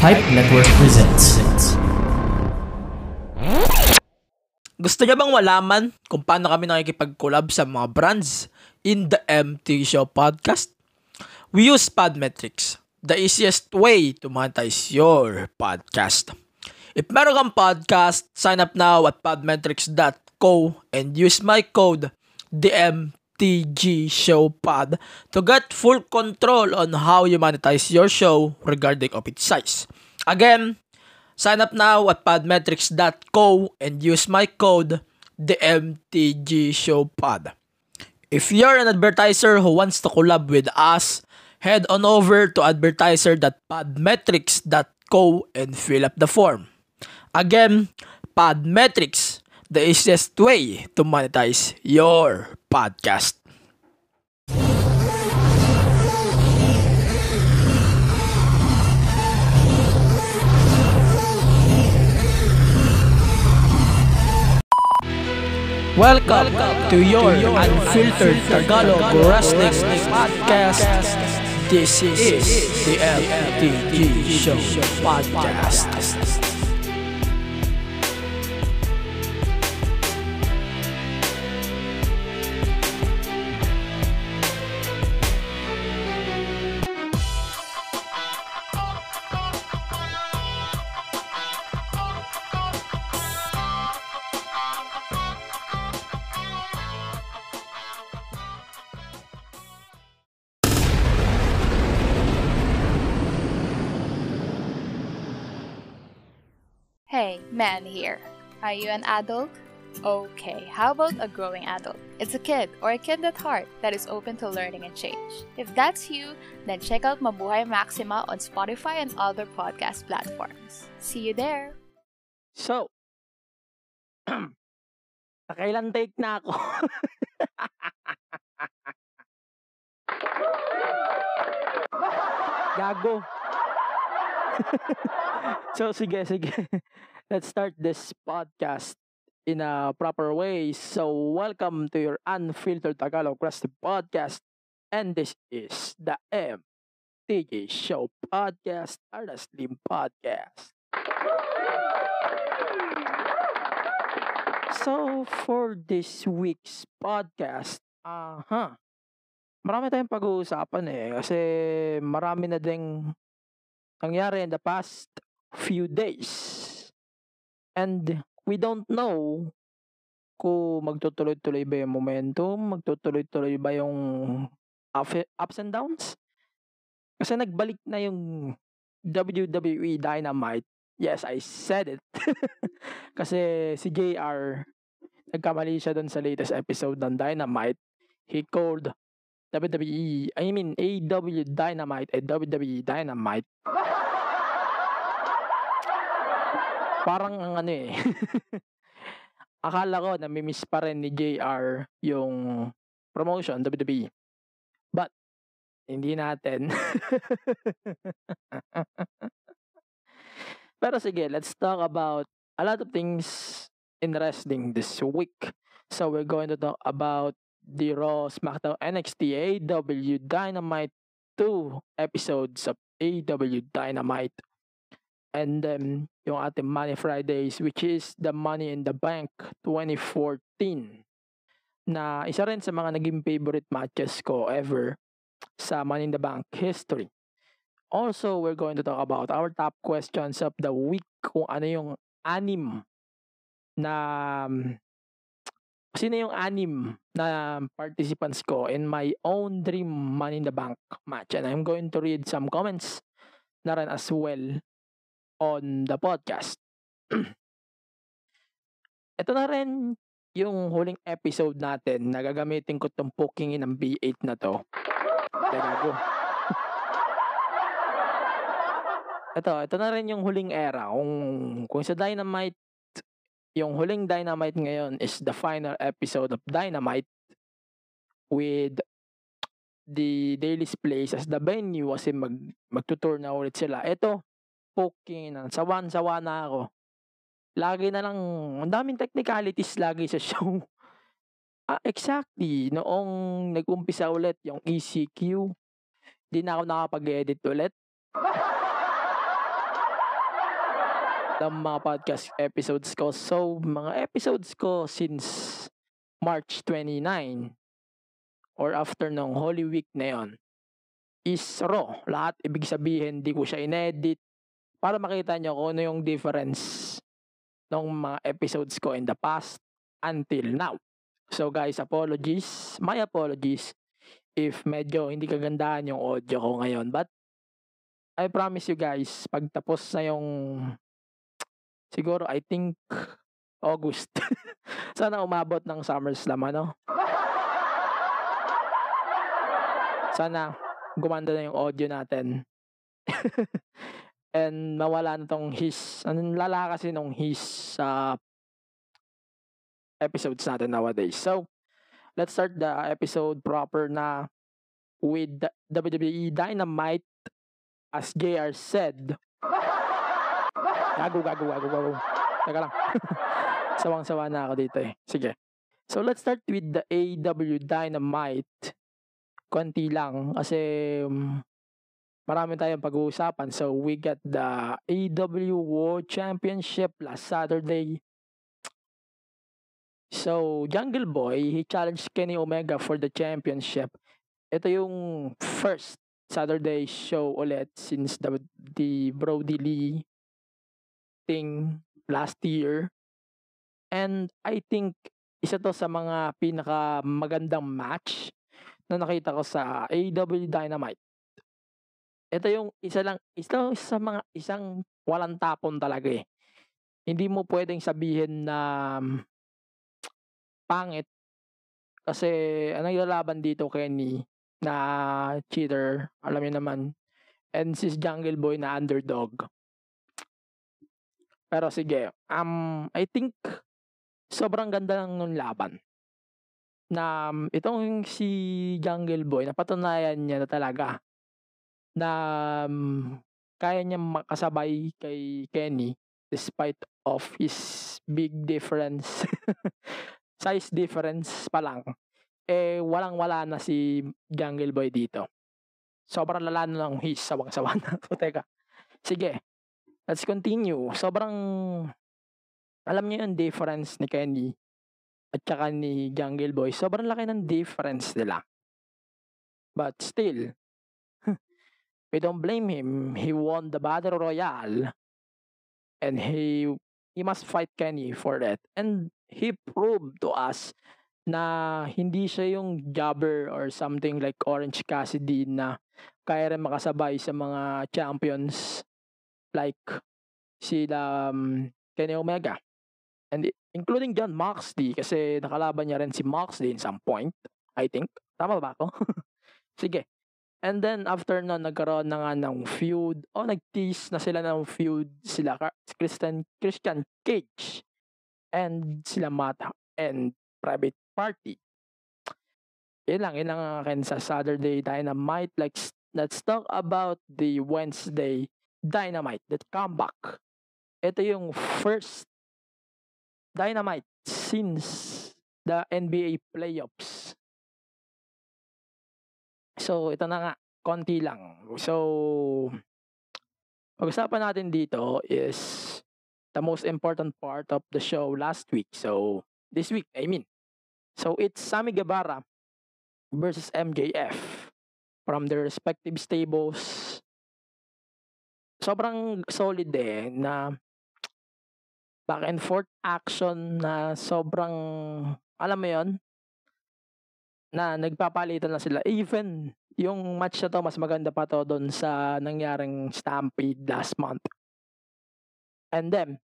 Pipe Network presents. Gusto niya bang malaman kung paano kami nakikipag-collab sa mga brands in the MT Show podcast? We use Podmetrics, the easiest way to monetize your podcast. If meron kang podcast, sign up now at podmetrics.co and use my code DMTG Show Pod to get full control on how you monetize your show regarding of its size. Again, Sign up now at podmetrics.co and use my code TheMTGShowPod. If you're an advertiser who wants to collab with us, head on over to advertiser.podmetrics.co and fill up the form. Again, Podmetrics, the easiest way to monetize your podcast. Welcome, to your unfiltered Tagalog Wrestling Podcast. This is the LTG Show Podcast. Hey, man here. Are you an adult? Okay, how about a growing adult? It's a kid or a kid at heart that is open to learning and change. If that's you, then check out Mabuhay Maxima on Spotify and other podcast platforms. See you there. So, nakailan take na ako? Gago. so, sige, sige. Let's start this podcast in a proper way. So, welcome to your Unfiltered Tagalog Crusty Podcast. And this is the MTG Show Podcast, the Slim Podcast. So, for this week's podcast, aha, marami tayong pag-uusapan eh. Kasi marami na ding nangyari in the past few days. And we don't know kung magtutuloy-tuloy ba yung momentum, magtutuloy-tuloy ba yung up- ups and downs. Kasi nagbalik na yung WWE Dynamite. Yes, I said it. Kasi si JR, nagkamali siya dun sa latest episode ng Dynamite. He called WWE, I mean AW Dynamite at WWE Dynamite. Parang ang ano eh. Akala ko nami-miss pa rin ni JR yung promotion WWE. But hindi natin. Pero sige, let's talk about a lot of things in wrestling this week. So we're going to talk about the Raw, SmackDown, NXT, AW Dynamite 2 episodes of AW Dynamite. And then yung ating Money Fridays which is the Money in the Bank 2014 na isa rin sa mga naging favorite matches ko ever sa Money in the Bank history. Also, we're going to talk about our top questions of the week kung ano yung anim na sino yung anim na participants ko in my own dream Money in the Bank match. And I'm going to read some comments na rin as well on the podcast. Ito na rin yung huling episode natin na gagamitin ko tong poking in ng B8 na to. Gagago. ito, ito na rin yung huling era. Kung, kung sa Dynamite, yung huling Dynamite ngayon is the final episode of Dynamite with the Daily's Place as the venue kasi mag, magtutour na ulit sila. Ito, poking na. Sawan-sawa na ako. Lagi na lang, ang daming technicalities lagi sa show. Ah, exactly. Noong nag-umpisa ulit yung ECQ, di na ako nakapag-edit ulit. Ng mga podcast episodes ko. So, mga episodes ko since March 29 or after ng Holy Week na yon is raw. Lahat, ibig sabihin, di ko siya inedit para makita nyo kung ano yung difference ng mga episodes ko in the past until now. So guys, apologies. My apologies if medyo hindi kagandahan yung audio ko ngayon. But I promise you guys, pag tapos na yung siguro I think August. Sana umabot ng SummerSlam ano. Sana gumanda na yung audio natin. And mawala na tong his. Anong lala kasi nung his sa uh, episodes natin nowadays. So, let's start the episode proper na with WWE Dynamite as JR said. Gago, gago, gago, gago. Teka lang. Sawang-sawa na ako dito eh. Sige. So, let's start with the AW Dynamite konti lang kasi um, marami tayong pag-uusapan. So, we got the AW World Championship last Saturday. So, Jungle Boy, he challenged Kenny Omega for the championship. Ito yung first Saturday show ulit since the, the Brody Lee thing last year. And I think isa to sa mga pinaka magandang match na nakita ko sa AEW Dynamite. Ito yung isa lang, isa sa mga isang walang tapon talaga eh. Hindi mo pwedeng sabihin na um, pangit kasi anong ilalaban dito Kenny na cheater, alam niyo naman. And si Jungle Boy na underdog. Pero sige, um, I think sobrang ganda lang nung laban. Na um, itong si Jungle Boy napatunayan niya na talaga na um, kaya niya makasabay kay Kenny despite of his big difference size difference pa lang. Eh walang wala na si Jungle Boy dito. Sobrang lala na ng his sawang sawa na so teka. Sige let's continue sobrang alam niyo yung difference ni Kenny at saka ni Jungle Boy, sobrang laki ng difference nila. But still, we don't blame him. He won the Battle Royale. And he he must fight Kenny for that. And he proved to us na hindi siya yung jobber or something like Orange Cassidy na kaya rin makasabay sa mga champions like sila um, Kenny Omega. And including John Moxley kasi nakalaban niya rin si Moxley in some point, I think. Tama ba ako? Sige. And then after na nagkaroon na nga ng feud, oh, nag-tease na sila ng feud sila Christian Christian Cage and sila Mata and Private Party. Yun lang, yun lang akin sa Saturday Dynamite. Like, let's talk about the Wednesday Dynamite, that comeback. Ito yung first Dynamite since the NBA playoffs. So, ito na nga, konti lang. So, pag-usapan natin dito is the most important part of the show last week. So, this week, I mean. So, it's Sammy Guevara versus MJF from their respective stables. Sobrang solid eh na back and forth action na sobrang, alam mo yon na nagpapalitan na sila. Even yung match na to, mas maganda pa to doon sa nangyaring Stampede last month. And then,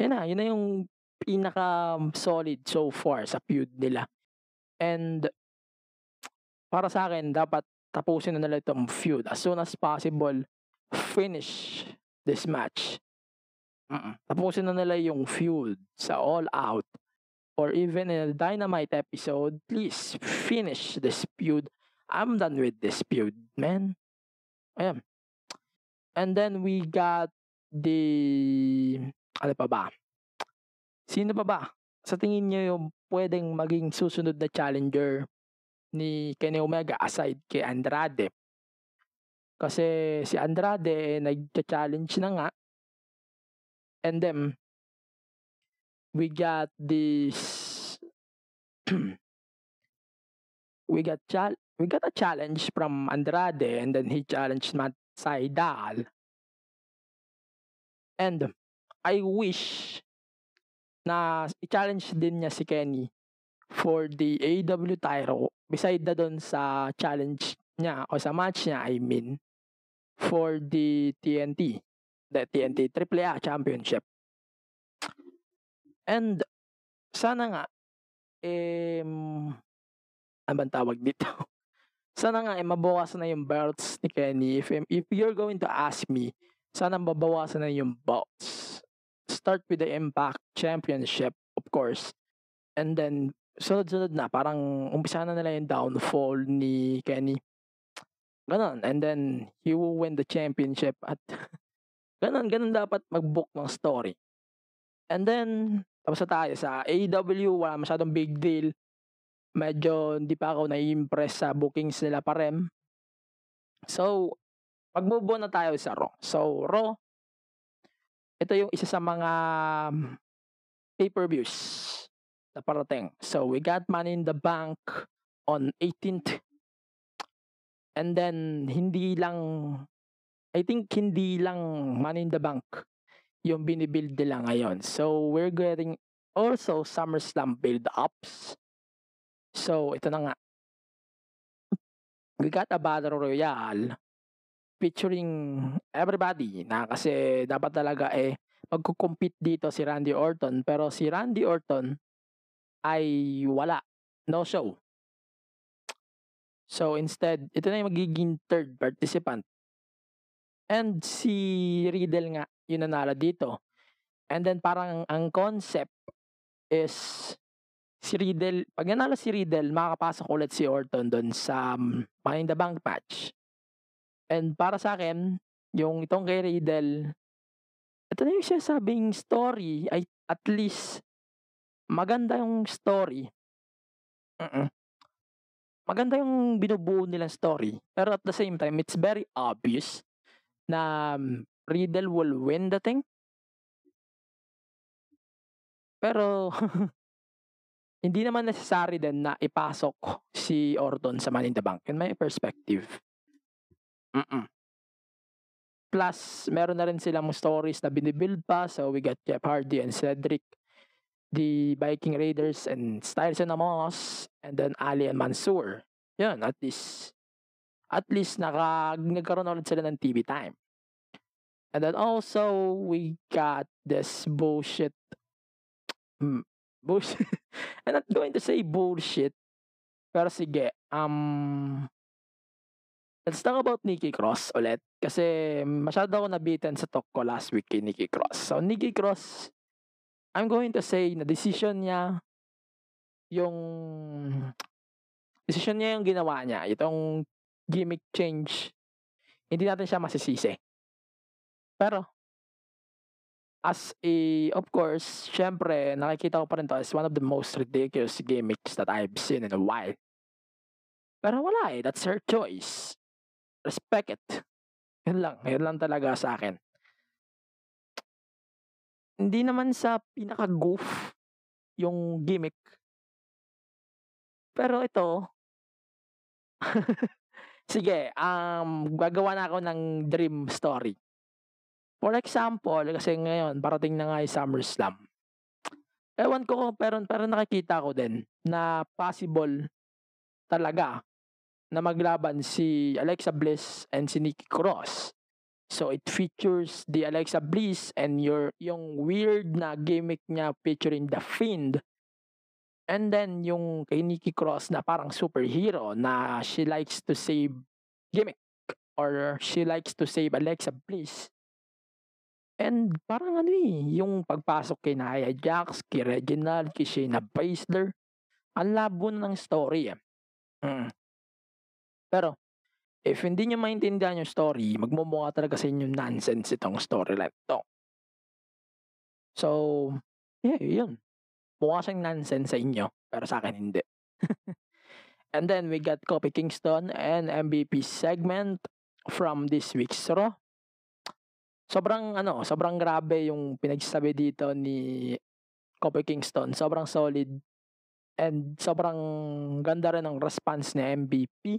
yun na, yun na yung pinaka solid so far sa feud nila. And para sa akin, dapat tapusin na nila itong feud as soon as possible. Finish this match. Mm. Tapusin na nila yung feud sa All Out or even in a Dynamite episode, please finish this feud. I'm done with this feud, man. Ayan. And then we got the... Ano pa ba? Sino pa ba? Sa tingin niyo yung pwedeng maging susunod na challenger ni Kenny Omega aside kay Andrade? Kasi si Andrade eh, nag-challenge na nga. And then we got this we got chal we got a challenge from Andrade and then he challenged Matt Saidal. And I wish na i-challenge din niya si Kenny for the AEW title. Beside na doon sa challenge niya o sa match niya I mean for the TNT the TNT AAA Championship. And sana nga eh ano bang tawag dito? Sana nga eh mabawasan na yung belts ni Kenny. If if you're going to ask me sana mabawasan na yung belts. Start with the Impact Championship of course. And then sunod-sunod na parang umpisa na nila yung downfall ni Kenny ganon and then he will win the championship at ganon ganon dapat mag-book ng story and then tapos na tayo sa AEW wala masyadong big deal medyo hindi pa ako nai-impress sa bookings nila pa rin so magbubo na tayo sa Raw so Raw ito yung isa sa mga pay-per-views na parating. So, we got Money in the Bank on 18th. And then, hindi lang, I think hindi lang Money in the Bank yung binibuild nila ngayon. So, we're getting also SummerSlam build-ups. So, ito na nga. We got a Battle Royale featuring everybody na kasi dapat talaga eh magko-compete dito si Randy Orton pero si Randy Orton ay wala. No show. So instead, ito na yung magiging third participant. And si Riddle nga, yung nanalo dito. And then parang ang concept is si Riddle, pag nanalo si Riddle, makakapasok ulit si Orton doon sa in the Bank match. And para sa akin, yung itong kay Riddle, ito na yung sinasabing story ay at least maganda yung story. Mm. Maganda yung binubuo nilang story. Pero at the same time, it's very obvious na um, Riddle will win the thing. Pero hindi naman necessary din na ipasok si Orton sa Money in the Bank in my perspective. Mm-mm. Plus, meron na rin silang stories na binibuild pa. So, we got Jeff Hardy and Cedric the Viking Raiders and Styles and Amos and then Ali and Mansoor. Yun, at least at least naka, nagkaroon ulit sila ng TV time. And then also, we got this bullshit hmm, bullshit. I'm not going to say bullshit. Pero sige, um, let's talk about Nikki Cross ulit. Kasi masyado ako nabitin sa talk ko last week kay Nikki Cross. So, Nikki Cross, I'm going to say na decision niya yung decision niya yung ginawa niya. Itong gimmick change. Hindi natin siya masisisi. Pero as a, of course, syempre, nakikita ko pa rin to as one of the most ridiculous gimmicks that I've seen in a while. Pero wala eh. That's her choice. Respect it. Yun lang. Yun lang talaga sa akin hindi naman sa pinaka-goof yung gimmick. Pero ito, sige, um, gagawa na ako ng dream story. For example, kasi ngayon, parating na nga yung SummerSlam. Ewan ko, pero, pero nakikita ko din na possible talaga na maglaban si Alexa Bliss and si Nikki Cross. So it features the Alexa Bliss and your yung weird na gimmick niya featuring The Fiend. And then yung kay Nikki Cross na parang superhero na she likes to save gimmick or she likes to save Alexa Bliss. And parang ano eh, yung pagpasok kay Nia Jax, kay Reginald, kay Shayna Baszler, ang labo ng story eh. Mm. Pero, If hindi niyo maintindihan yung story, magmumukha talaga sa inyo nonsense itong storyline to. So, yeah, yun. Mukha siyang nonsense sa inyo, pero sa akin hindi. and then we got Kofi Kingston and MVP segment from this week's Raw. sobrang ano, sobrang grabe yung pinagsasabi dito ni Kofi Kingston. Sobrang solid and sobrang ganda rin ng response ni MVP.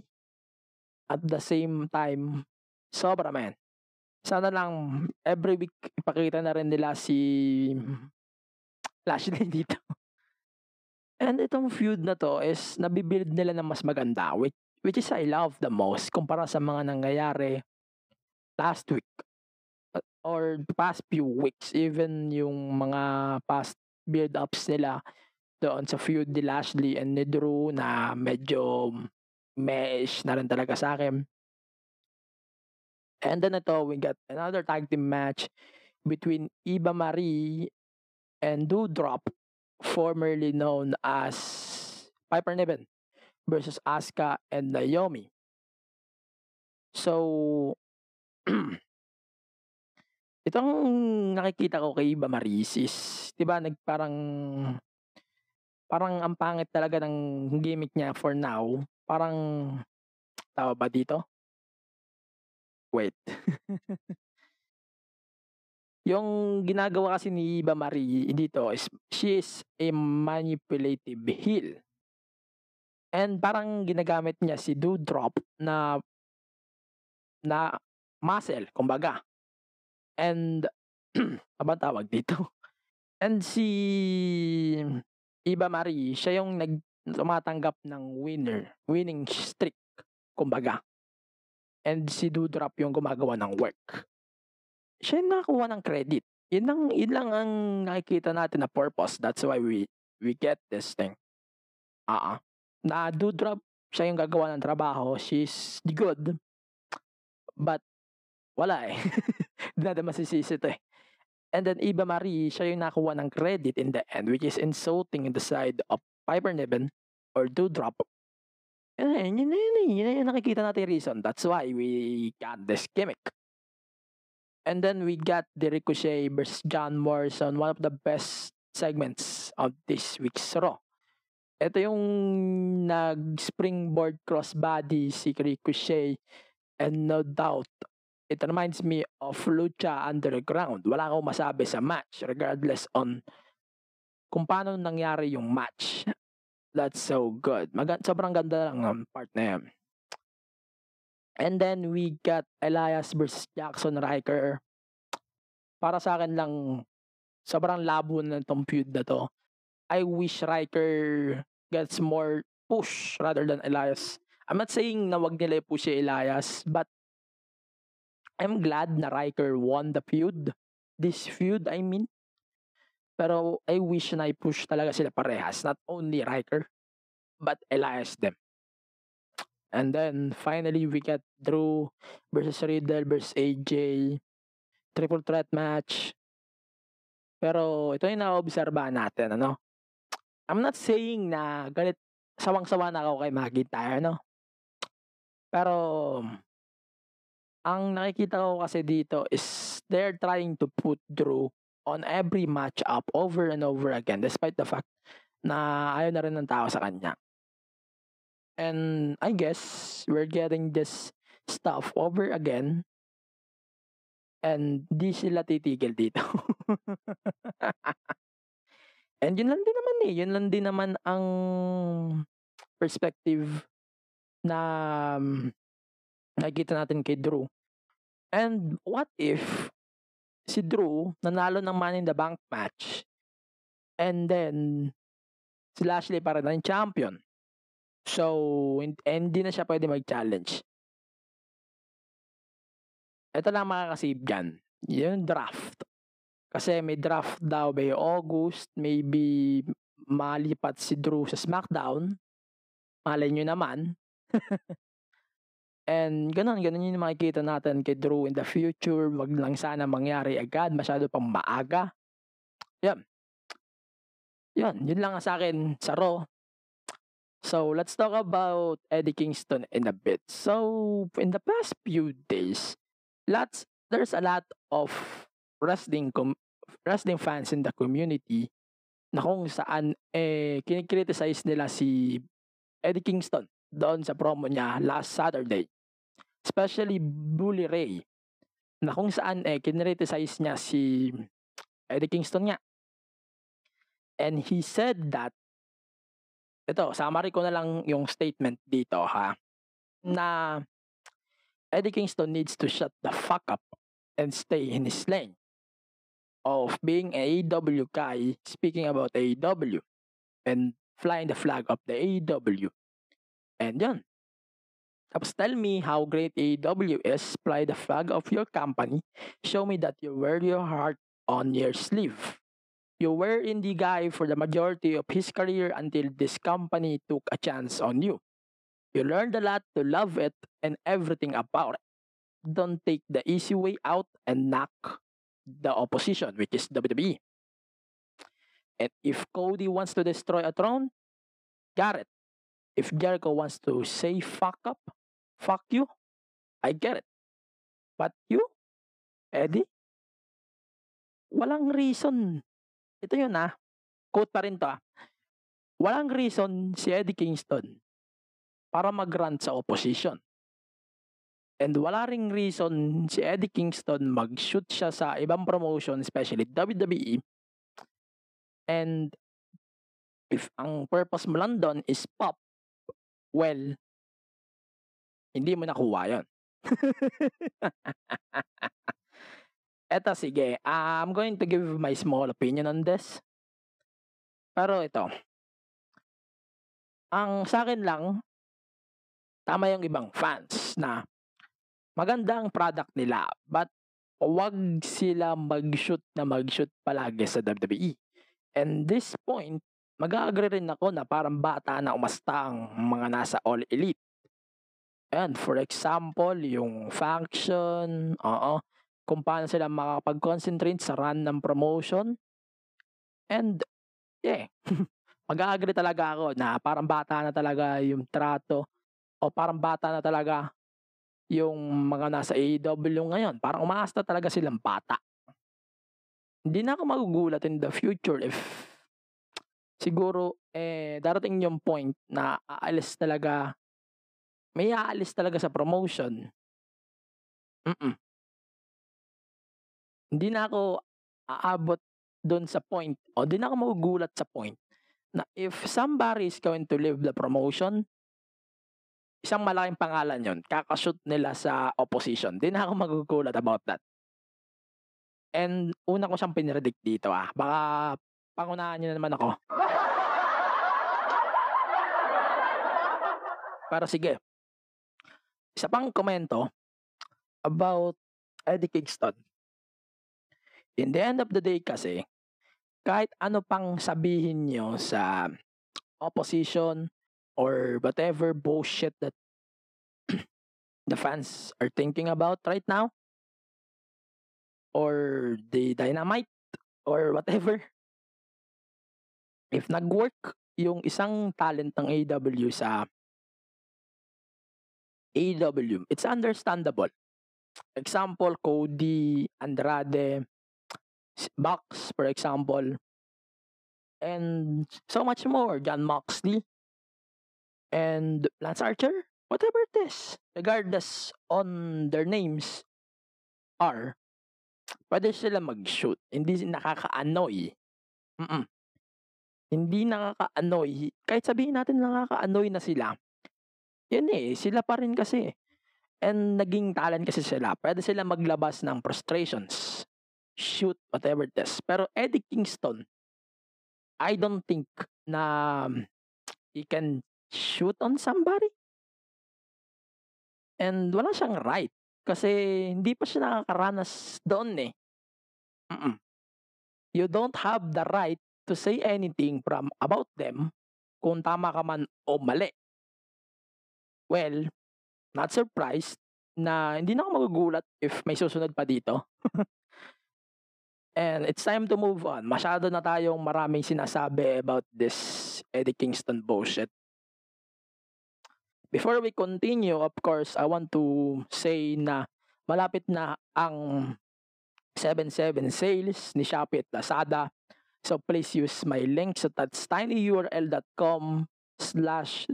At the same time, sobra man. Sana lang every week ipakita na rin nila si Lashley dito. And itong feud na to is nabibuild nila na mas maganda which, which is I love the most kumpara sa mga nangyayari last week or past few weeks even yung mga past build ups nila doon sa feud ni Lashley and ni Drew na medyo mesh na rin talaga sa akin. And then ito, we got another tag team match between Iba Marie and Doudrop, formerly known as Piper Niven versus Asuka and Naomi. So, itong nakikita ko kay Iba Marie is, di ba, nagparang parang ang pangit talaga ng gimmick niya for now. Parang, tawa ba dito? Wait. yung ginagawa kasi ni Iba Marie dito is she is a manipulative heel. And parang ginagamit niya si Doudrop na na muscle, kumbaga. And abang tawag dito. And si Iba Marie, siya yung nag tumatanggap ng winner, winning streak, kumbaga. And si Doudrop yung gumagawa ng work. Siya yung nakakuha ng credit. Yun lang, yun lang ang nakikita natin na purpose. That's why we we get this thing. Ah, uh na Doudrop siya yung gagawa ng trabaho. She's good. But wala eh. Hindi natin masisisi ito eh. And then Iba Marie, siya yung nakuha ng credit in the end, which is insulting in the side of Piper Niven or Doudrop And yun na yun eh. Yun na yung nakikita natin reason. That's why we got this gimmick. And then we got the Ricochet versus John Morrison, one of the best segments of this week's Raw. Ito yung nag-springboard crossbody si Ricochet and no doubt it reminds me of Lucha Underground. Wala akong masabi sa match regardless on kung paano nangyari yung match. That's so good. Mag- sobrang ganda lang ng part na yan. And then we got Elias versus Jackson Riker. Para sa akin lang, sobrang labo na itong feud na to. I wish Riker gets more push rather than Elias. I'm not saying na wag nila i-push si Elias, but I'm glad na Riker won the feud. This feud, I mean. Pero I wish na i-push talaga sila parehas. Not only Riker, but Elias them. And then, finally, we get Drew versus Riddle versus AJ. Triple threat match. Pero ito yung na-obserbahan natin, ano? I'm not saying na galit, sawang-sawa na ako kay McIntyre, no? Pero, ang nakikita ko kasi dito is they're trying to put Drew on every match up over and over again despite the fact na ayaw na rin ng tao sa kanya. And I guess we're getting this stuff over again and di sila titigil dito. and yun lang din naman eh. Yun lang din naman ang perspective na um, nakikita natin kay Drew. And what if si Drew nanalo ng Money in the Bank match and then si Lashley para na yung champion. So, hindi na siya pwede mag-challenge. Ito lang makakasave dyan. Yung draft. Kasi may draft daw by August. Maybe malipat si Drew sa SmackDown. Malay nyo naman. And ganun, ganun yung makikita natin kay Drew in the future. Wag lang sana mangyari agad. Masyado pang maaga. Yan. Yan, yun lang sa akin sa Raw. So, let's talk about Eddie Kingston in a bit. So, in the past few days, lots there's a lot of wrestling com- wrestling fans in the community na kung saan eh kinikriticize nila si Eddie Kingston doon sa promo niya last Saturday especially Bully Ray, na kung saan eh kinriticize niya si Eddie Kingston nga. And he said that ito, summary ko na lang yung statement dito ha na Eddie Kingston needs to shut the fuck up and stay in his lane of being a AEW guy speaking about AEW and flying the flag of the AEW. And yun. Tapos tell me how great AEW is, fly the flag of your company, show me that you wear your heart on your sleeve. You were indie guy for the majority of his career until this company took a chance on you. You learned a lot to love it and everything about it. Don't take the easy way out and knock the opposition, which is WWE. And if Cody wants to destroy a throne, got it. If Jericho wants to say fuck up, fuck you, I get it. But you, Eddie, walang reason. Ito yun ah. Quote pa rin to ah. Walang reason si Eddie Kingston para mag-run sa opposition. And wala ring reason si Eddie Kingston mag-shoot siya sa ibang promotion, especially WWE. And if ang purpose mo lang doon is pop, well, hindi mo nakuha yon. Eto sige, I'm going to give my small opinion on this. Pero ito, ang sa akin lang, tama yung ibang fans na maganda ang product nila but wag sila mag-shoot na mag-shoot palagi sa WWE. And this point, mag-agree rin ako na parang bata na umasta ang mga nasa All Elite. And for example, yung faction, oo, kung paano sila makapag-concentrate sa run ng promotion. And, yeah, mag-agree talaga ako na parang bata na talaga yung trato o parang bata na talaga yung mga nasa AEW ngayon. Parang umaasta talaga silang bata. Hindi na ako magugulat in the future if siguro eh darating yung point na aalis talaga may aalis talaga sa promotion. Mm-mm. Hindi na ako aabot doon sa point o hindi na ako magugulat sa point na if somebody is going to leave the promotion, isang malaking pangalan yon kakashoot nila sa opposition. Di na ako magugulat about that. And una ko siyang pinredict dito ah. Baka pangunahan niyo na naman ako. Pero sige. Isa pang komento about Eddie Kingston. In the end of the day kasi, kahit ano pang sabihin nyo sa opposition, or whatever bullshit that the fans are thinking about right now or the dynamite or whatever if nag-work yung isang talent ng AW sa AW it's understandable example Cody Andrade Box for example and so much more John Moxley and Lance Archer, whatever it is, regardless on their names are, pwede sila mag-shoot. Hindi nakaka-annoy. Mm-mm. Hindi nakaka-annoy. Kahit sabihin natin nakaka-annoy na sila, yun eh, sila pa rin kasi. And naging talent kasi sila. Pwede sila maglabas ng frustrations. Shoot, whatever it is. Pero Eddie Kingston, I don't think na he can shoot on somebody. And wala siyang right. Kasi hindi pa siya nakakaranas doon eh. Mm-mm. You don't have the right to say anything from about them kung tama ka man o mali. Well, not surprised na hindi na ako magugulat if may susunod pa dito. And it's time to move on. Masyado na tayong maraming sinasabi about this Eddie Kingston bullshit. Before we continue, of course, I want to say na malapit na ang 7-7 sales ni Shopee at Lazada. So please use my link. So that's tinyurl.com slash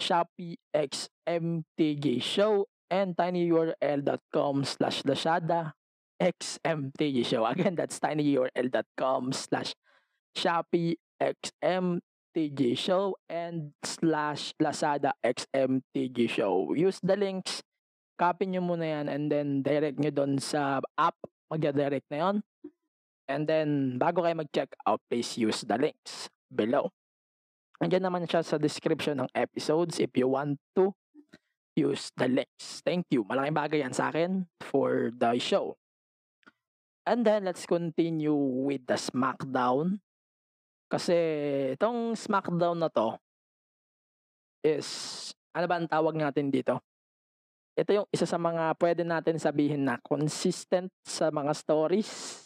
ShopeeXMTG show and tinyurl.com slash Lazada XMTG Show. Again, that's tinyurl.com slash Shopee XMTG Show and slash Lazada XMTG Show. Use the links, copy nyo muna yan and then direct nyo doon sa app. Magja-direct na yon. And then, bago kayo mag-check out, please use the links below. Andiyan naman siya sa description ng episodes if you want to use the links. Thank you. Malaking bagay yan sa akin for the show. And then, let's continue with the SmackDown. Kasi, itong SmackDown na to is, ano ba ang tawag natin dito? Ito yung isa sa mga pwede natin sabihin na consistent sa mga stories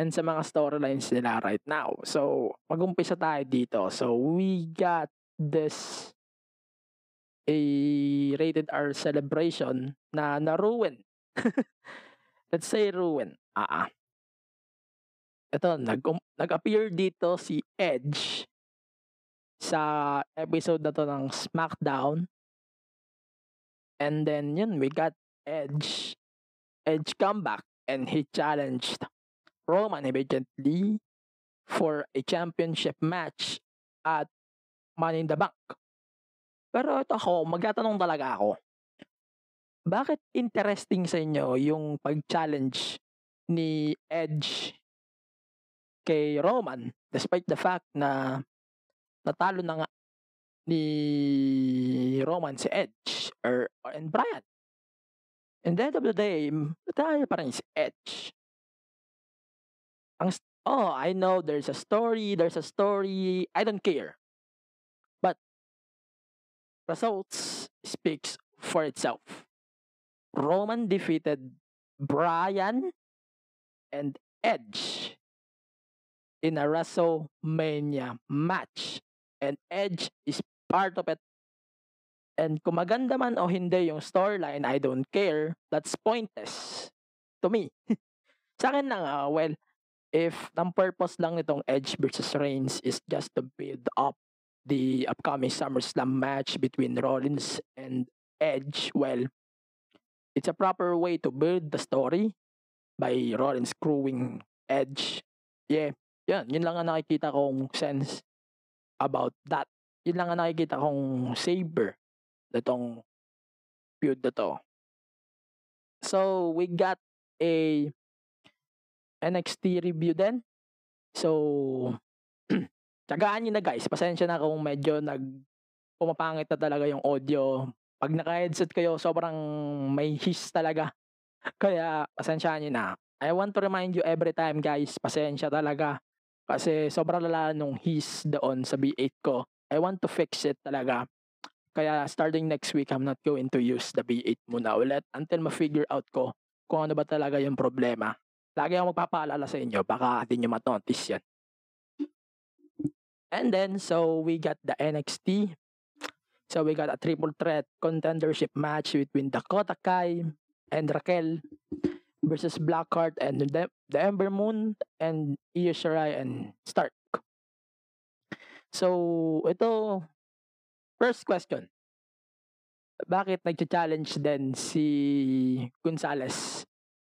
and sa mga storylines nila right now. So, mag-umpisa tayo dito. So, we got this a rated R celebration na na-ruin. Let's say ruin. Ah, ah. Ito, nag nag-appear dito si Edge sa episode na to ng SmackDown. And then, yun, we got Edge. Edge comeback and he challenged Roman immediately for a championship match at Money in the Bank. Pero ito ako, magtatanong talaga ako. Bakit interesting sa inyo yung pag-challenge ni Edge kay Roman despite the fact na natalo na nga ni Roman si Edge or, or and Brian. In the end of the day, natalo pa rin si Edge. Ang, oh, I know there's a story, there's a story, I don't care. But results speaks for itself. Roman defeated Brian and Edge in a WrestleMania match. And Edge is part of it. And kung maganda man o hindi yung storyline, I don't care. That's pointless to me. Sa akin lang, uh, well, if ang purpose lang nitong Edge versus Reigns is just to build up the upcoming SummerSlam match between Rollins and Edge, well, it's a proper way to build the story by Rollins screwing Edge. Yeah, yan, yun lang ang nakikita kong sense about that. Yun lang ang nakikita kong saber nitong feud na to. So, we got a NXT review din. So, tsagaan nyo na guys. Pasensya na kung medyo nag pumapangit na talaga yung audio. Pag naka-headset kayo, sobrang may hiss talaga. Kaya, pasensya nyo na. I want to remind you every time guys, pasensya talaga. Kasi sobrang lala nung hiss doon sa B8 ko. I want to fix it talaga. Kaya starting next week, I'm not going to use the B8 muna ulit until ma-figure out ko kung ano ba talaga yung problema. Lagi akong magpapaalala sa inyo, baka hindi nyo mat-notice yan. And then, so we got the NXT. So we got a triple threat contendership match between Dakota Kai and Raquel versus Blackheart and the, the Ember Moon and Io Shirai and Stark. So, ito, first question. Bakit nag-challenge din si Gonzalez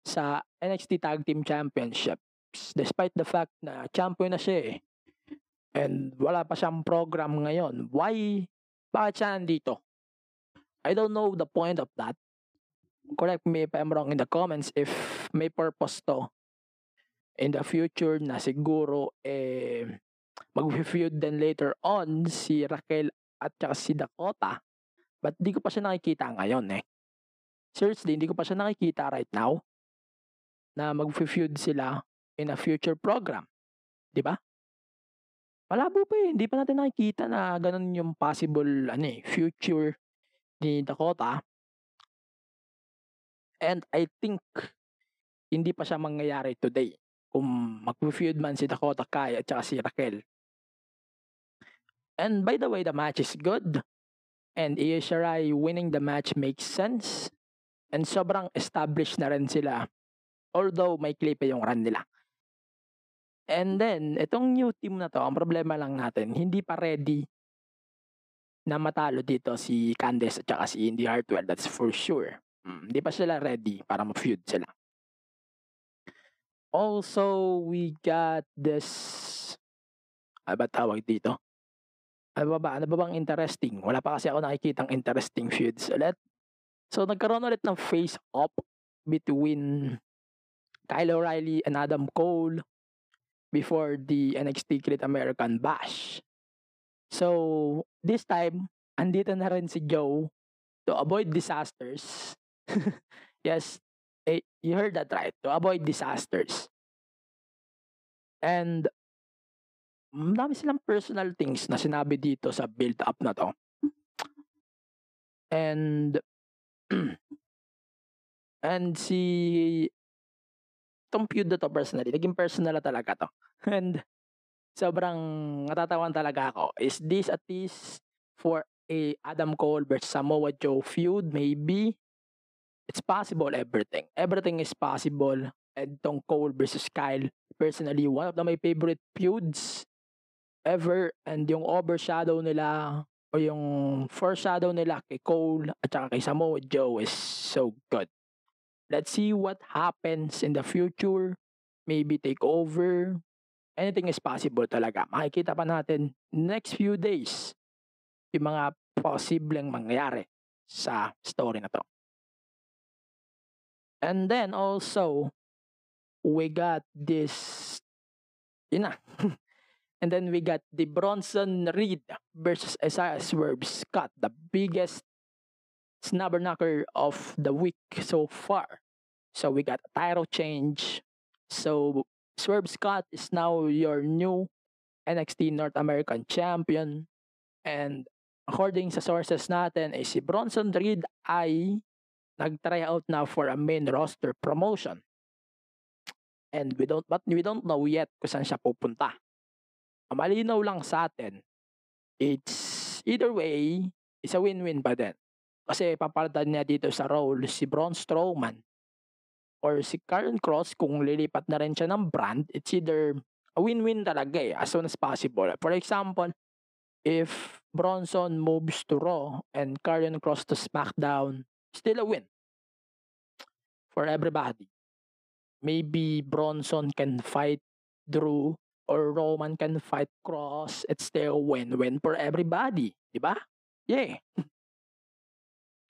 sa NXT Tag Team Championships despite the fact na champion na siya eh. And wala pa siyang program ngayon. Why? Bakit siya nandito? I don't know the point of that. Correct me if I'm wrong in the comments if may purpose to in the future na siguro eh mag-feud din later on si Raquel at saka si Dakota. But di ko pa siya nakikita ngayon eh. Seriously, hindi ko pa siya nakikita right now na mag-feud sila in a future program. ba? Malabo pa eh. Hindi pa natin nakikita na ganun yung possible ano eh, future ni Dakota. And I think hindi pa siya mangyayari today kung mag-feud man si Dakota Kai at saka si Raquel. And by the way, the match is good. And Io Shirai winning the match makes sense. And sobrang established na rin sila Although may clip yung run nila. And then, itong new team na to, ang problema lang natin, hindi pa ready na matalo dito si Candice at saka si Indy Hartwell. That's for sure. Hmm, hindi pa sila ready para ma-feud sila. Also, we got this ano ba tawag dito? Ano ba ba? Ano ba bang interesting? Wala pa kasi ako nakikitang interesting feuds ulit. So, nagkaroon ulit ng face-off between Kyle O'Reilly and Adam Cole before the NXT Great American Bash. So, this time, andito na rin si Joe to avoid disasters. yes, eh, you heard that right. To avoid disasters. And Madami silang personal things na sinabi dito sa build-up na 'to. And and si itong feud na 'to personally, naging personal na talaga 'to. And sobrang natatawan talaga ako. Is this at least for a Adam Cole versus Samoa Joe feud? Maybe. It's possible everything. Everything is possible. And tong Cole versus Kyle, personally, one of the my favorite feuds ever and yung overshadow nila o yung foreshadow nila kay Cole at saka kay Samoa Joe is so good. Let's see what happens in the future. Maybe take over. Anything is possible talaga. Makikita pa natin next few days yung mga posibleng mangyari sa story na to. And then also, we got this, yun na, And then we got the Bronson Reed versus Isaiah Swerve Scott, the biggest snubberknocker of the week so far. So we got a title change. So Swerve Scott is now your new NXT North American champion. And according sa sources natin, ay si Bronson Reed ay nag-try out now for a main roster promotion. And we don't but we don't know yet kung saan siya pupunta malinaw lang sa atin, it's either way, it's a win-win pa din. Kasi papalitan niya dito sa role si Braun Strowman or si Karen Cross kung lilipat na rin siya ng brand, it's either a win-win talaga eh, as soon as possible. For example, if Bronson moves to Raw and Karen Cross to SmackDown, still a win for everybody. Maybe Bronson can fight Drew or Roman can fight Cross, it's still win-win for everybody. Di ba? Yeah.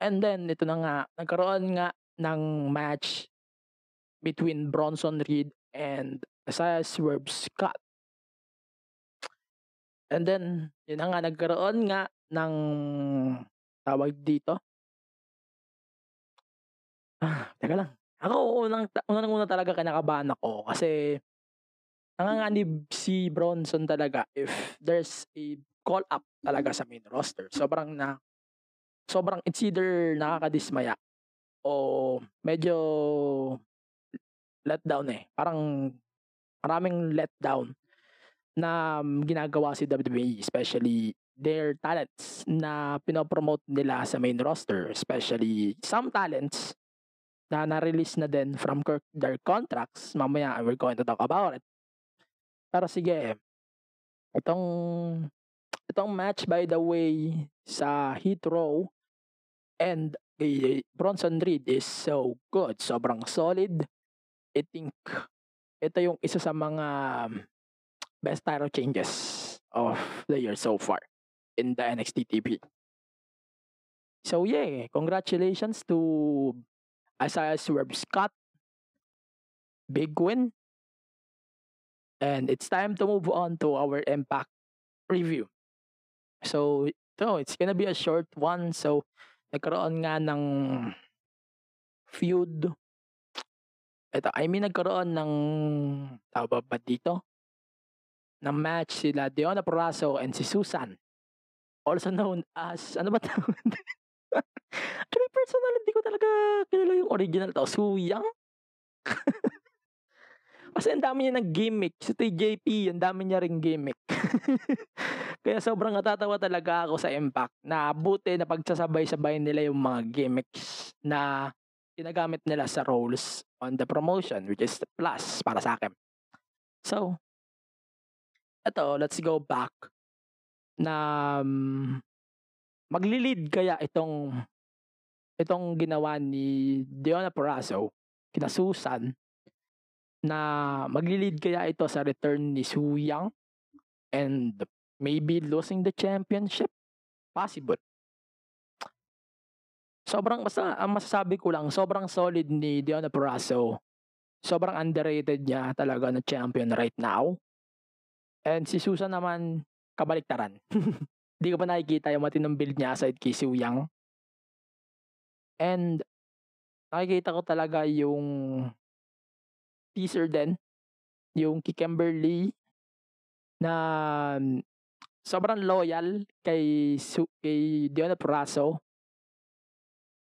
And then, ito na nga, nagkaroon nga ng match between Bronson Reed and Isaiah Swerve Scott. And then, yun na nga, nagkaroon nga ng tawag dito. Ah, teka lang. Ako, unang, unang una talaga kinakabahan ako kasi nanganganib si Bronson talaga if there's a call up talaga sa main roster. Sobrang na sobrang it's either nakakadismaya o medyo letdown eh. Parang maraming letdown na ginagawa si WWE, especially their talents na pinopromote nila sa main roster, especially some talents na na-release na din from their contracts. Mamaya, we're going to talk about it. Pero sige, itong itong match by the way sa Heat Row and kay Bronson Reed is so good. Sobrang solid. I think ito yung isa sa mga best title changes of the year so far in the NXT TV. So yeah, congratulations to Isaiah Swerve Scott. Big win And it's time to move on to our impact review. So, ito, it's gonna be a short one. So, nagkaroon nga ng feud. Ito, I mean, nagkaroon ng, tawag ba dito? Ng match sila Diona Porraso and si Susan. Also known as, ano ba tawag? Actually, personal, hindi ko talaga kilala yung original to. Suyang? Kasi ang dami niya ng gimmick. Si TJP, ang dami niya ring gimmick. Kaya sobrang natatawa talaga ako sa Impact na buti na pagsasabay-sabay nila yung mga gimmicks na ginagamit nila sa roles on the promotion which is the plus para sa akin. So, eto, let's go back na um, maglilid kaya itong itong ginawa ni Diona Porraso kina Susan na magli-lead kaya ito sa return ni Su Yang and maybe losing the championship? Possible. Sobrang basta ang masasabi ko lang, sobrang solid ni Deonna Purrazzo. Sobrang underrated niya talaga na champion right now. And si Susan naman, kabaliktaran. Hindi ko pa nakikita yung matinong build niya aside kay Su Yang. And nakikita ko talaga yung teaser din. Yung kay Kimberly na sobrang loyal kay kay Deonna Purrazzo.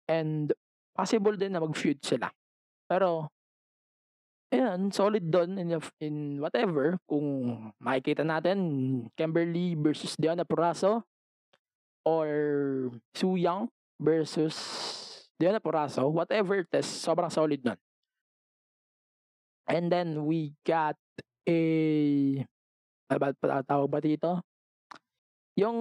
And possible din na mag-feud sila. Pero ayan, solid doon in, in whatever. Kung makikita natin, Kimberly versus Deonna Purrazzo or Su Yang versus Deonna Purrazzo, whatever it is, sobrang solid nun. And then we got a ano ba tawag ba dito? Yung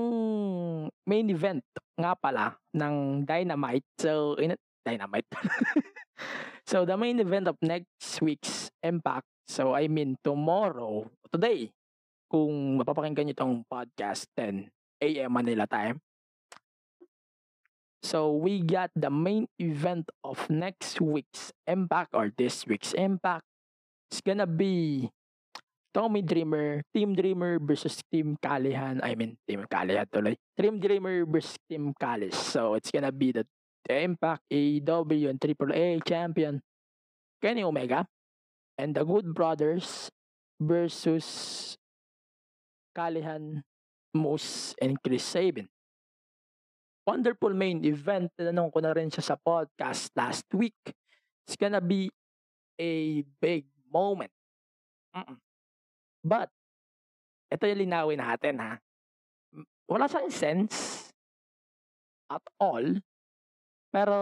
main event nga pala ng Dynamite. So, in Dynamite. so, the main event of next week's Impact. So, I mean, tomorrow, today, kung mapapakinggan nyo itong podcast, 10 a.m. Manila time. So, we got the main event of next week's Impact or this week's Impact. It's gonna be Tommy Dreamer, Team Dreamer versus Team Kalihan. I mean, Team Kalihan tuloy. Team Dreamer versus Team Kalis. So, it's gonna be the, Impact AEW and AAA champion Kenny Omega and the Good Brothers versus Kalihan, Moose, and Chris Sabin. Wonderful main event. Tinanong ko na rin siya sa podcast last week. It's gonna be a big moment. Mm-mm. But, ito yung linawin natin ha. Wala siyang sense at all. Pero,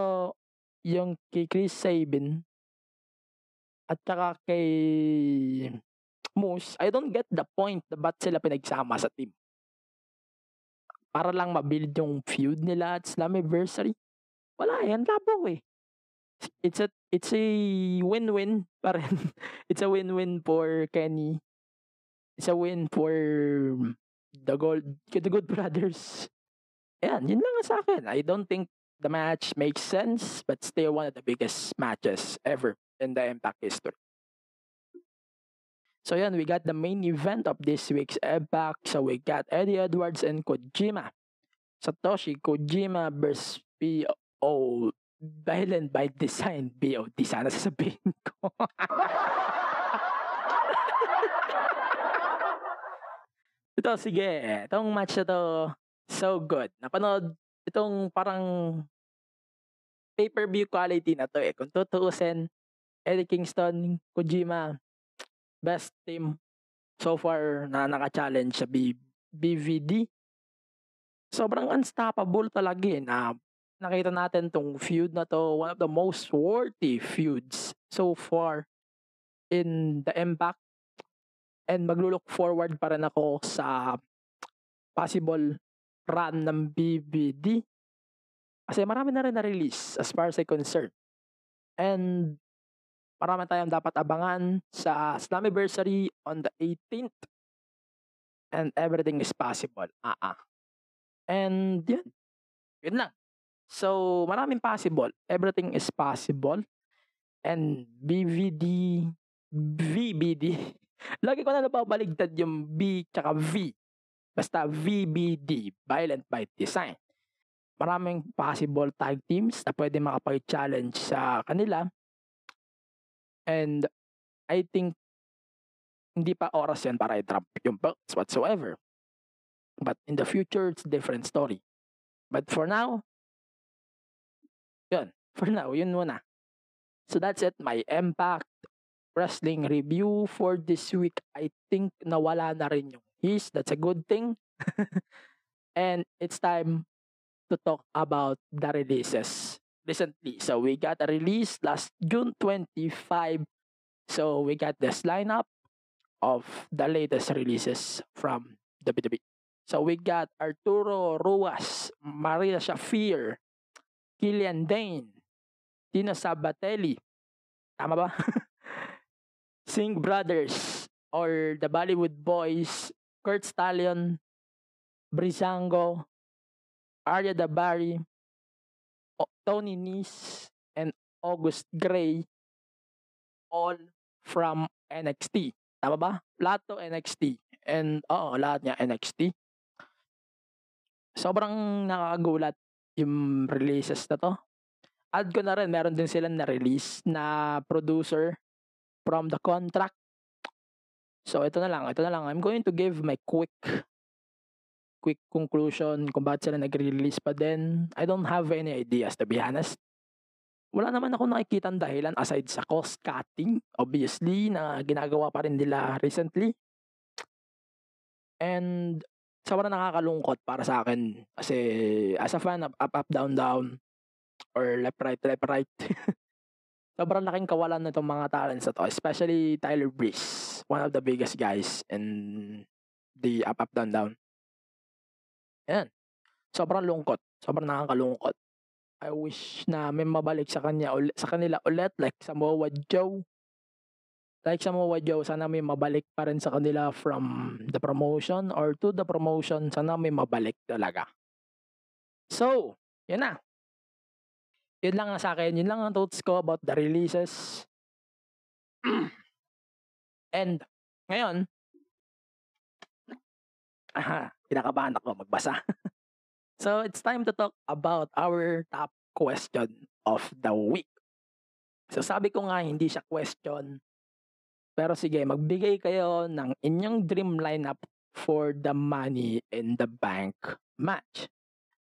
yung kay Chris Sabin at saka kay Moose, I don't get the point na ba't sila pinagsama sa team. Para lang mabuild yung feud nila at Slammiversary. Wala yan, labo eh. It's a it's a win-win pa rin. it's a win-win for Kenny it's a win for the gold the good brothers. Yan, yun lang sa akin. I don't think the match makes sense, but still one of the biggest matches ever in the Impact history. So yan, we got the main event of this week's Impact. So we got Eddie Edwards and Kojima. Satoshi Kojima versus B.O. Violent by Design. B.O.D. Sana sasabihin ko. Ito, sige. Itong match na 'to, so good. Napanood itong parang pay-per-view quality na 'to, eh. Kung tutuusin, Eddie Kingston, Kojima, best team so far na naka-challenge sa B BVD. Sobrang unstoppable talaga, eh, na nakita natin 'tong feud na 'to, one of the most worthy feuds so far in the Impact and maglo-look forward pa rin ako sa possible run ng BBD. Kasi marami na rin na-release as far as I'm concerned. And marami tayong dapat abangan sa Slammiversary on the 18th. And everything is possible. Ah, uh-uh. And yun. Yun lang. So, maraming possible. Everything is possible. And BVD, VBD, Lagi ko na napapaligtad yung B tsaka V. Basta VBD, Violent by Design. Maraming possible tag teams na pwede makapag-challenge sa kanila. And I think hindi pa oras yan para i-drop yung belts whatsoever. But in the future, it's a different story. But for now, yun. For now, yun muna. So that's it. My impact wrestling review for this week. I think nawala na rin yung his. That's a good thing. and it's time to talk about the releases recently. So we got a release last June 25. So we got this lineup of the latest releases from WWE. So we got Arturo Ruas, Maria Shafir, Killian Dane, Tina Sabatelli. Tama ba? Singh Brothers or the Bollywood Boys, Kurt Stallion, Brizango, Arya Dabari, Tony Nese, and August Gray, all from NXT. Tama ba? Lahat NXT. And, oo, lahat niya NXT. Sobrang nakakagulat yung releases na to. Add ko na rin, meron din silang na-release na producer from the contract. So, ito na lang, ito na lang. I'm going to give my quick quick conclusion kung bakit sila nag-release pa din. I don't have any ideas to be honest. Wala naman ako nakikita dahilan aside sa cost cutting, obviously, na ginagawa pa rin nila recently. And sobrang nakakalungkot para sa akin kasi as a fan of up, up, down, down or left, right, left, right. sobrang laking kawalan nitong mga talents na to, especially Tyler Breeze, one of the biggest guys in the up, up, down, down. Yan. Sobrang lungkot. Sobrang nakakalungkot. I wish na may mabalik sa kanya uli, sa kanila ulit like Samoa Joe. Like Samoa Joe, sana may mabalik pa rin sa kanila from the promotion or to the promotion, sana may mabalik talaga. So, yun na. Yun lang ang sa akin. Yun lang ang thoughts ko about the releases. And, ngayon, aha, kinakabahan ako magbasa. so, it's time to talk about our top question of the week. So, sabi ko nga, hindi siya question. Pero sige, magbigay kayo ng inyong dream lineup for the money in the bank match.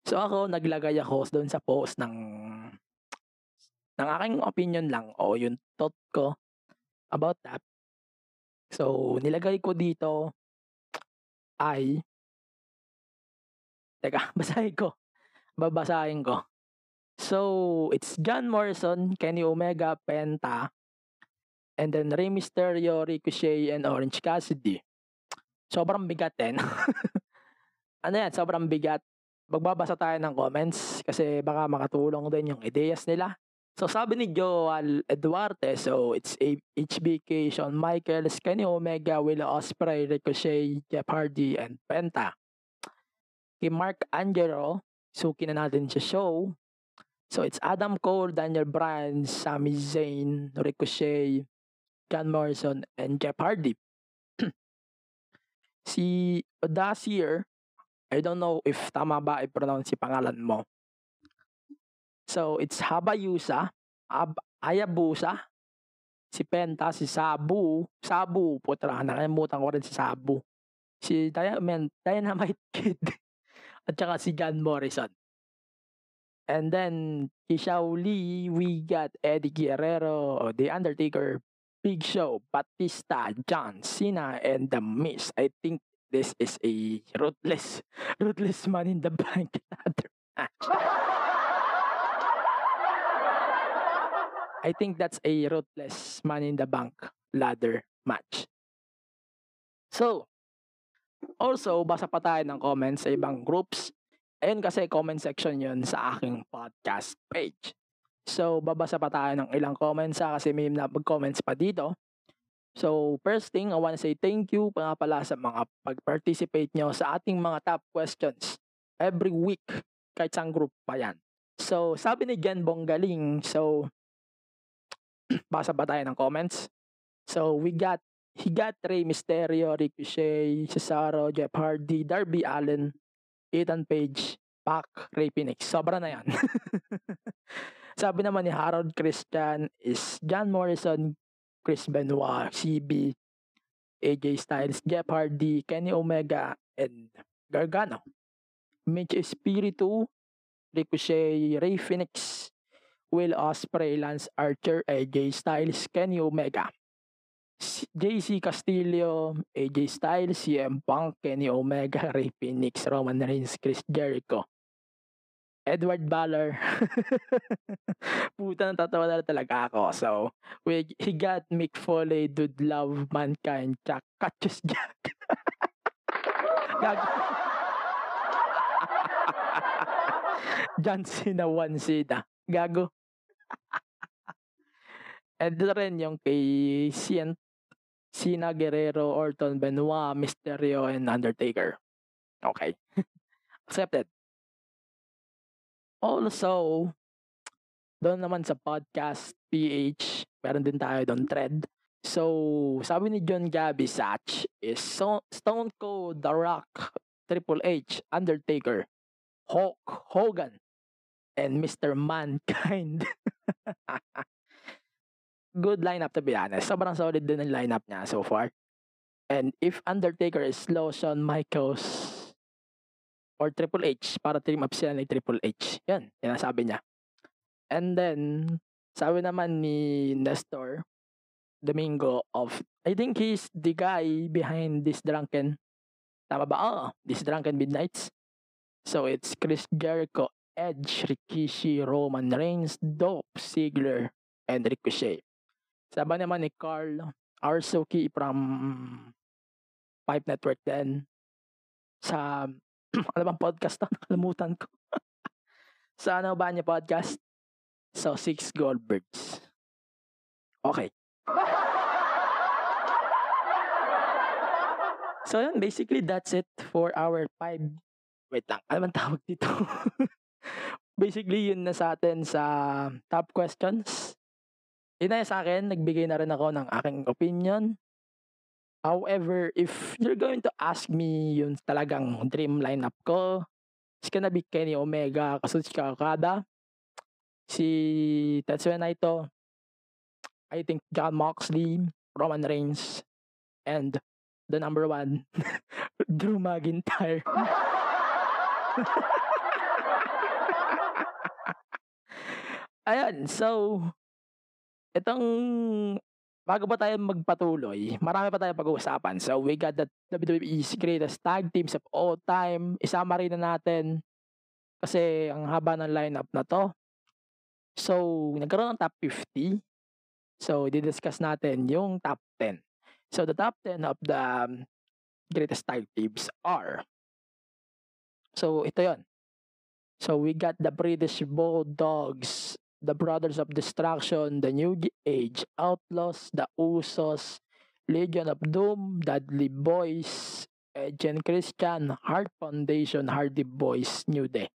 So ako, naglagay ako doon sa post ng ng aking opinion lang o yung thought ko about that. So, nilagay ko dito ay Teka, basahin ko. Babasahin ko. So, it's John Morrison, Kenny Omega, Penta, and then Rey Mysterio, Ricochet, and Orange Cassidy. Sobrang bigat din. ano yan, sobrang bigat. Magbabasa tayo ng comments kasi baka makatulong din yung ideas nila. So sabi ni Joel Eduarte, so it's HBK, Shawn Michaels, Kenny Omega, Will Ospreay, Ricochet, Jeff Hardy, and Penta. Kay Mark Angelo, suki na natin sa show. So it's Adam Cole, Daniel Bryan, Sami Zayn, Ricochet, John Morrison, and Jeff Hardy. si Odasier, I don't know if tama ba i-pronounce si pangalan mo. So, it's Habayusa, Ab Ayabusa, si Penta, si Sabu, Sabu, putra, nakalimutan ko rin si Sabu. Si Diamond, Dynamite Kid, at saka si John Morrison. And then, kay Xiao Li, we got Eddie Guerrero, The Undertaker, Big Show, Batista, John Cena, and The Miz. I think this is a ruthless, ruthless man in the bank ladder. I think that's a ruthless man in the bank ladder match. So, also, basa pa tayo ng comments sa ibang groups. Ayun kasi comment section yun sa aking podcast page. So, babasa pa tayo ng ilang comments ha, kasi may mag-comments pa dito. So, first thing, I want to say thank you pa nga pala sa mga pag-participate nyo sa ating mga top questions every week, kahit sa group pa yan. So, sabi ni Jan Bonggaling, so, basa ba tayo ng comments? So, we got, he got Rey Mysterio, Ricochet, Cesaro, Jeff Hardy, Darby Allen, Ethan Page, Pac, Ray Phoenix. Sobra na yan. Sabi naman ni Harold Christian is John Morrison, Chris Benoit, CB, AJ Styles, Jeff Hardy, Kenny Omega, and Gargano. Mitch Espiritu, Ricochet, Ray Phoenix, Will Ospreay, Lance Archer, AJ Styles, Kenny Omega. JC Castillo, AJ Styles, CM Punk, Kenny Omega, Ray Phoenix, Roman Reigns, Chris Jericho. Edward Baller. Puta, natatawa na talaga ako. So, we, he got Mick Foley, Dude Love, Mankind, Jack, Cactus Jack. Gago. John Cena, One Cena. Gago. And rin yung kay CN Cena, Guerrero, Orton, Benoit, Mysterio, and Undertaker. Okay. Accepted. Also, doon naman sa podcast PH, meron din tayo doon thread. So, sabi ni John Gabby Satch is so, Stone Cold, The Rock, Triple H, Undertaker, Hulk, Hogan, and Mr. Mankind. Good lineup to be honest. Sobrang solid din ang lineup niya so far. And if Undertaker is slow, Shawn Michaels or Triple H para team up sila ni Triple H. Yan, yan ang sabi niya. And then, sabi naman ni Nestor Domingo of, I think he's the guy behind this drunken, tama ba? Oh, this drunken midnights. So it's Chris Jericho, Edge, Rikishi, Roman Reigns, Dope, Ziggler, and Ricochet. Sabi naman ni Carl Arsuki from Pipe Network din sa ano bang podcast to? Nakalimutan ko. sa ano ba niya podcast? So, six Goldbergs. Okay. So, yun, basically, that's it for our five, wait lang, ano man tawag dito? Basically, yun na sa atin sa top questions. Yun sa akin, nagbigay na rin ako ng aking opinion. However, if you're going to ask me yung talagang dream lineup ko, it's gonna be Kenny Omega, Kazuchika Okada, si Tetsuya Naito, I think John Moxley, Roman Reigns, and the number one, Drew McIntyre. Ayan, so, itong, bago pa tayo magpatuloy, marami pa tayo pag-uusapan. So, we got the WWE's greatest tag teams of all time. Isama rin na natin kasi ang haba ng lineup na to. So, nagkaroon ng top 50. So, didiscuss natin yung top 10. So, the top 10 of the um, greatest tag teams are So, ito yon. So, we got the British Bulldogs, the Brothers of Destruction, the New Age Outlaws, the Usos, Legion of Doom, Dudley Boys, and Christian, Heart Foundation, Hardy Boys, New Day.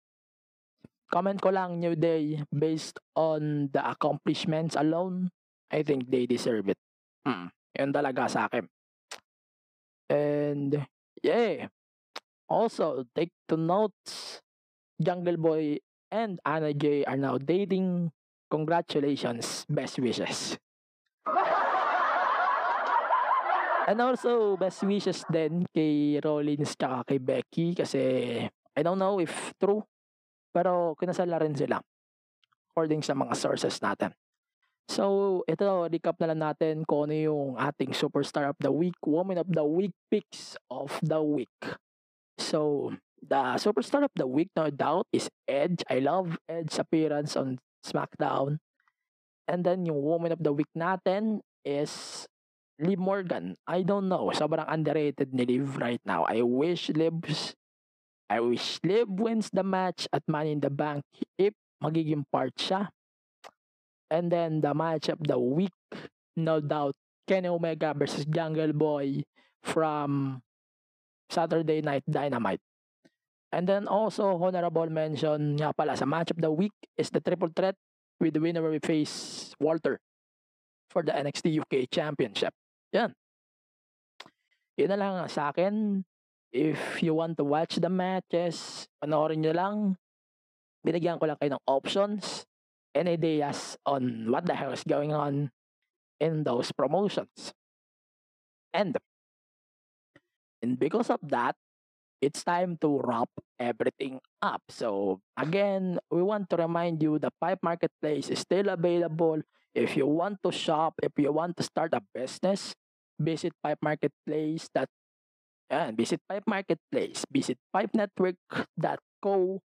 Comment ko lang, New Day, based on the accomplishments alone, I think they deserve it. Mm, yun talaga sa akin. And, yeah. Also, take to notes, Jungle Boy and Anna J are now dating. Congratulations, best wishes. And also, best wishes din kay Rollins tsaka kay Becky kasi I don't know if true, pero kinasala rin sila according sa mga sources natin. So, ito, recap na lang natin kung ano yung ating superstar of the week, woman of the week, picks of the week. So, the superstar of the week, no doubt, is Edge. I love Edge's appearance on SmackDown. And then, yung woman of the week natin is Liv Morgan. I don't know. Sobrang underrated ni Liv right now. I wish Liv's I wish Liv wins the match at Money in the Bank if magiging part siya. And then the match of the week, no doubt, Kenny Omega versus Jungle Boy from Saturday Night Dynamite. And then also, honorable mention nga pala sa match of the week is the triple threat with the winner we face Walter for the NXT UK Championship. Yan. Yun na lang sa akin. If you want to watch the matches, panoorin nyo lang. Binigyan ko lang kayo ng options and ideas on what the hell is going on in those promotions. And, and because of that, it's time to wrap everything up. So, again, we want to remind you the Pipe Marketplace is still available. If you want to shop, if you want to start a business, visit Pipe Marketplace. That, and visit Pipe Marketplace. Visit pipenetwork.co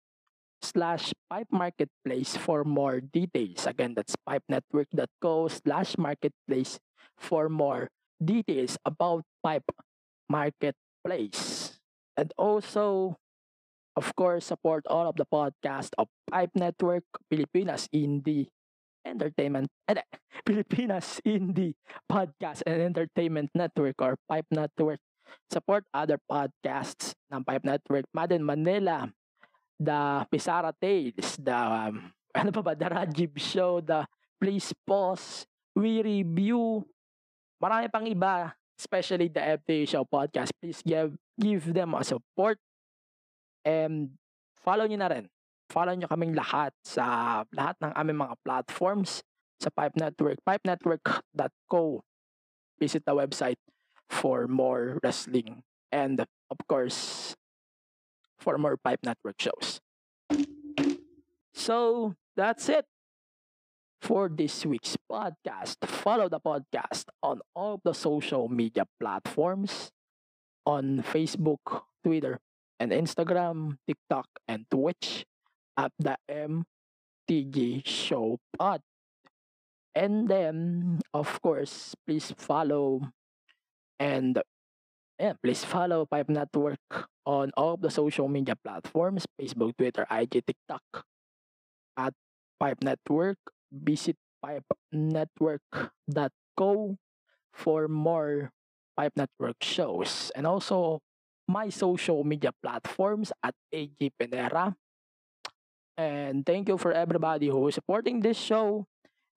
slash pipe marketplace for more details. Again, that's pipenetwork.co slash marketplace for more details about pipe marketplace. And also, of course, support all of the podcast of Pipe Network Pilipinas Indie Entertainment, eh, Pilipinas Indie Podcast and Entertainment Network or Pipe Network. Support other podcasts ng Pipe Network, Madden Manila, The Pisara Tales, the um, ano pa ba, The Rajib Show, The Please Pause, We Review, marami pang iba, especially the FTA Show podcast. Please give give them a support and follow nyo na rin follow nyo kaming lahat sa lahat ng aming mga platforms sa Pipe Network, pipenetwork.co. Visit the website for more wrestling and of course for more Pipe Network shows. So, that's it for this week's podcast. Follow the podcast on all the social media platforms on Facebook, Twitter, and Instagram, TikTok, and Twitch at the MTG Show Pod. And then, of course, please follow and yeah, please follow Pipe Network on all the social media platforms Facebook, Twitter, IG, TikTok at Pipe Network. Visit pipenetwork.co for more Pipe Network shows. And also my social media platforms at AG Penera And thank you for everybody who is supporting this show.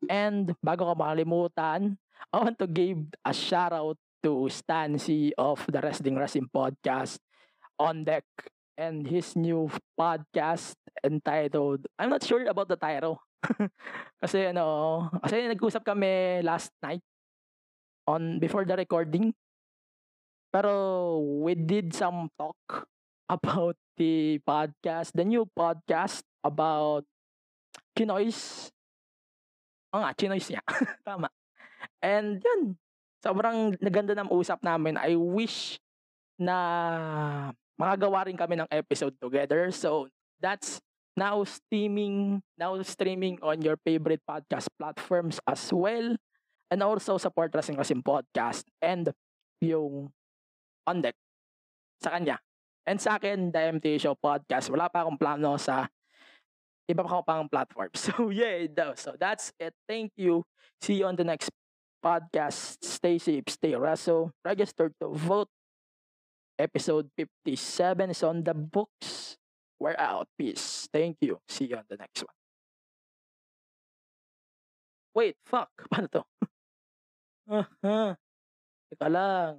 And bago ka makalimutan, I want to give a shout out to Stancy of the Wrestling Wrestling Podcast on deck and his new podcast entitled I'm not sure about the title. kasi ano, kasi nag-usap kami last night on before the recording. Pero we did some talk about the podcast, the new podcast about Chinois. Oo nga, Chinois niya. Tama. And yun, sobrang naganda ng usap namin. I wish na makagawa rin kami ng episode together. So, that's now streaming, now streaming on your favorite podcast platforms as well. And also support Racing Racing Podcast and yung on deck sa kanya. And sa akin, the MTA Show Podcast, wala pa akong plano sa iba pa pang platform. So yeah, so that's it. Thank you. See you on the next podcast. Stay safe, stay Russell. Register to vote. Episode 57 is on the books. We're out. Peace. Thank you. See you on the next one. Wait, fuck. Paano to? uh-huh. Teka lang.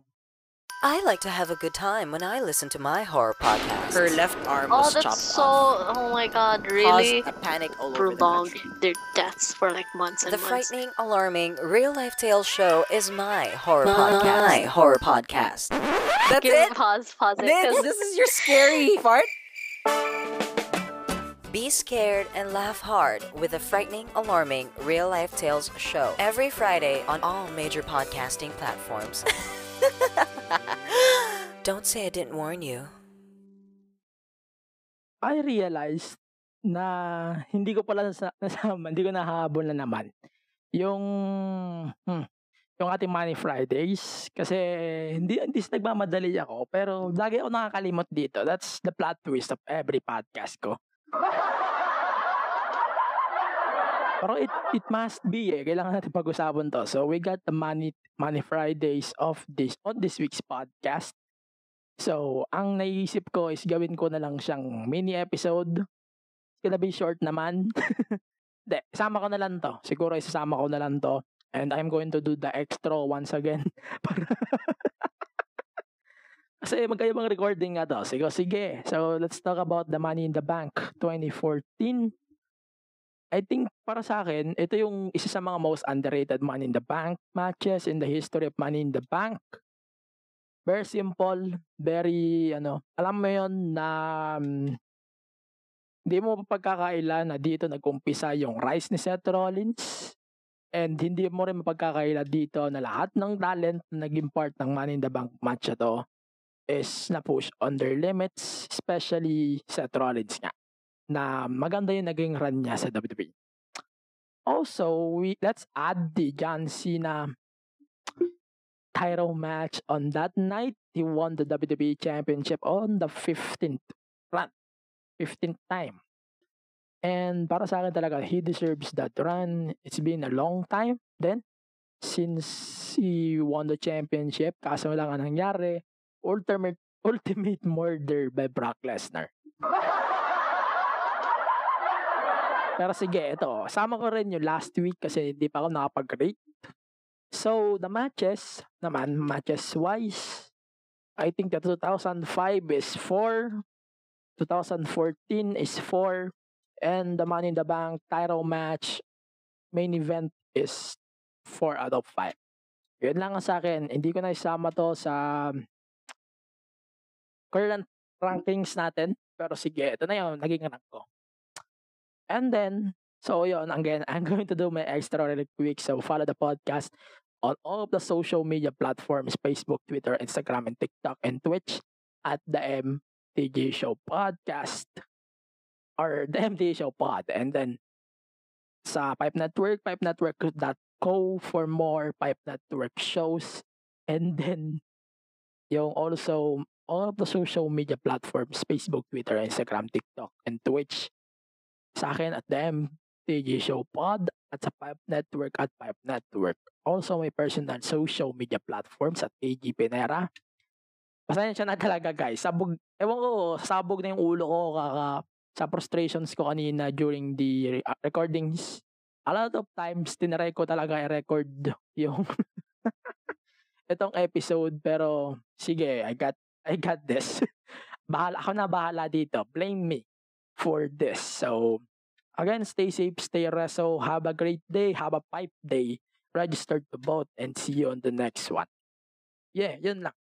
I like to have a good time when I listen to my horror podcast. Her left arm Oh, was that's chopped so. off. Oh my god, really? Caused a panic all over the Prolonged country. their deaths for like months and The months. frightening, alarming, real life tale show is my horror My podcast. horror podcast. That's Give it? Pause, pause it. This, 'cause- this is your scary part. Be scared and laugh hard with the frightening, alarming, real life tales show every Friday on all major podcasting platforms. Don't say I didn't warn you. I realized na hindi ko pala nasa, nasama, hindi ko nahabol na naman yung hmm, yung ating Money Fridays kasi hindi hindi nagmamadali ako pero lagi ako nakakalimot dito. That's the plot twist of every podcast ko. Pero it it must be eh. Kailangan natin pag-usapan to. So we got the Money Money Fridays of this on this week's podcast. So, ang naisip ko is gawin ko na lang siyang mini episode. It's gonna be short naman. Hindi, isama ko na lang to. Siguro isasama ko na lang to. And I'm going to do the extra once again. Para Kasi magkaibang recording nga to. Sige, sige. So, let's talk about the Money in the Bank 2014. I think para sa akin, ito yung isa sa mga most underrated Money in the Bank matches in the history of Money in the Bank. Very simple, very ano, alam mo 'yon na um, hindi mo mapagkakaila na dito nag-umpisa yung rise ni Seth Rollins and hindi mo rin mapagkakaila dito na lahat ng talent na naging part ng Money in the Bank match to is na-push on their limits, especially Seth Rollins nga na maganda yung naging run niya sa WWE. Also, we, let's add the John Cena title match on that night. He won the WWE Championship on the 15th run. 15th time. And para sa akin talaga, he deserves that run. It's been a long time then since he won the championship. Kaso lang ang nangyari, ultimate, ultimate murder by Brock Lesnar. Pero sige, ito. Sama ko rin yung last week kasi hindi pa ako nakapag-rate. So, the matches naman, matches wise, I think the 2005 is 4, 2014 is 4, and the Money in the Bank title match main event is 4 out of 5. Yun lang ang sa akin. Hindi ko na isama to sa current rankings natin. Pero sige, ito na yun. Naging rank ko. And then, so yun, again, I'm going to do my extra really quick. So follow the podcast on all of the social media platforms, Facebook, Twitter, Instagram, and TikTok, and Twitch at the MTG Show Podcast. Or the MTG Show Pod. And then, sa Pipe Network, pipenetwork.co for more Pipe Network shows. And then, yung also all of the social media platforms, Facebook, Twitter, Instagram, TikTok, and Twitch. Sa akin at the MTG Show Pod at sa Pipe Network at Pipe Network. Also, my personal social media platforms at AG Pinera. Pasensya na talaga guys. Sabog, ewan ko, sabog na yung ulo ko kaka, sa frustrations ko kanina during the uh, recordings. A lot of times, tinaray ko talaga i-record yung itong episode. Pero, sige, I got, I got this. bahala, ako na bahala dito. Blame me for this. So, again, stay safe, stay reso. Have a great day. Have a pipe day. Register to vote and see you on the next one. Yeah, yun lang.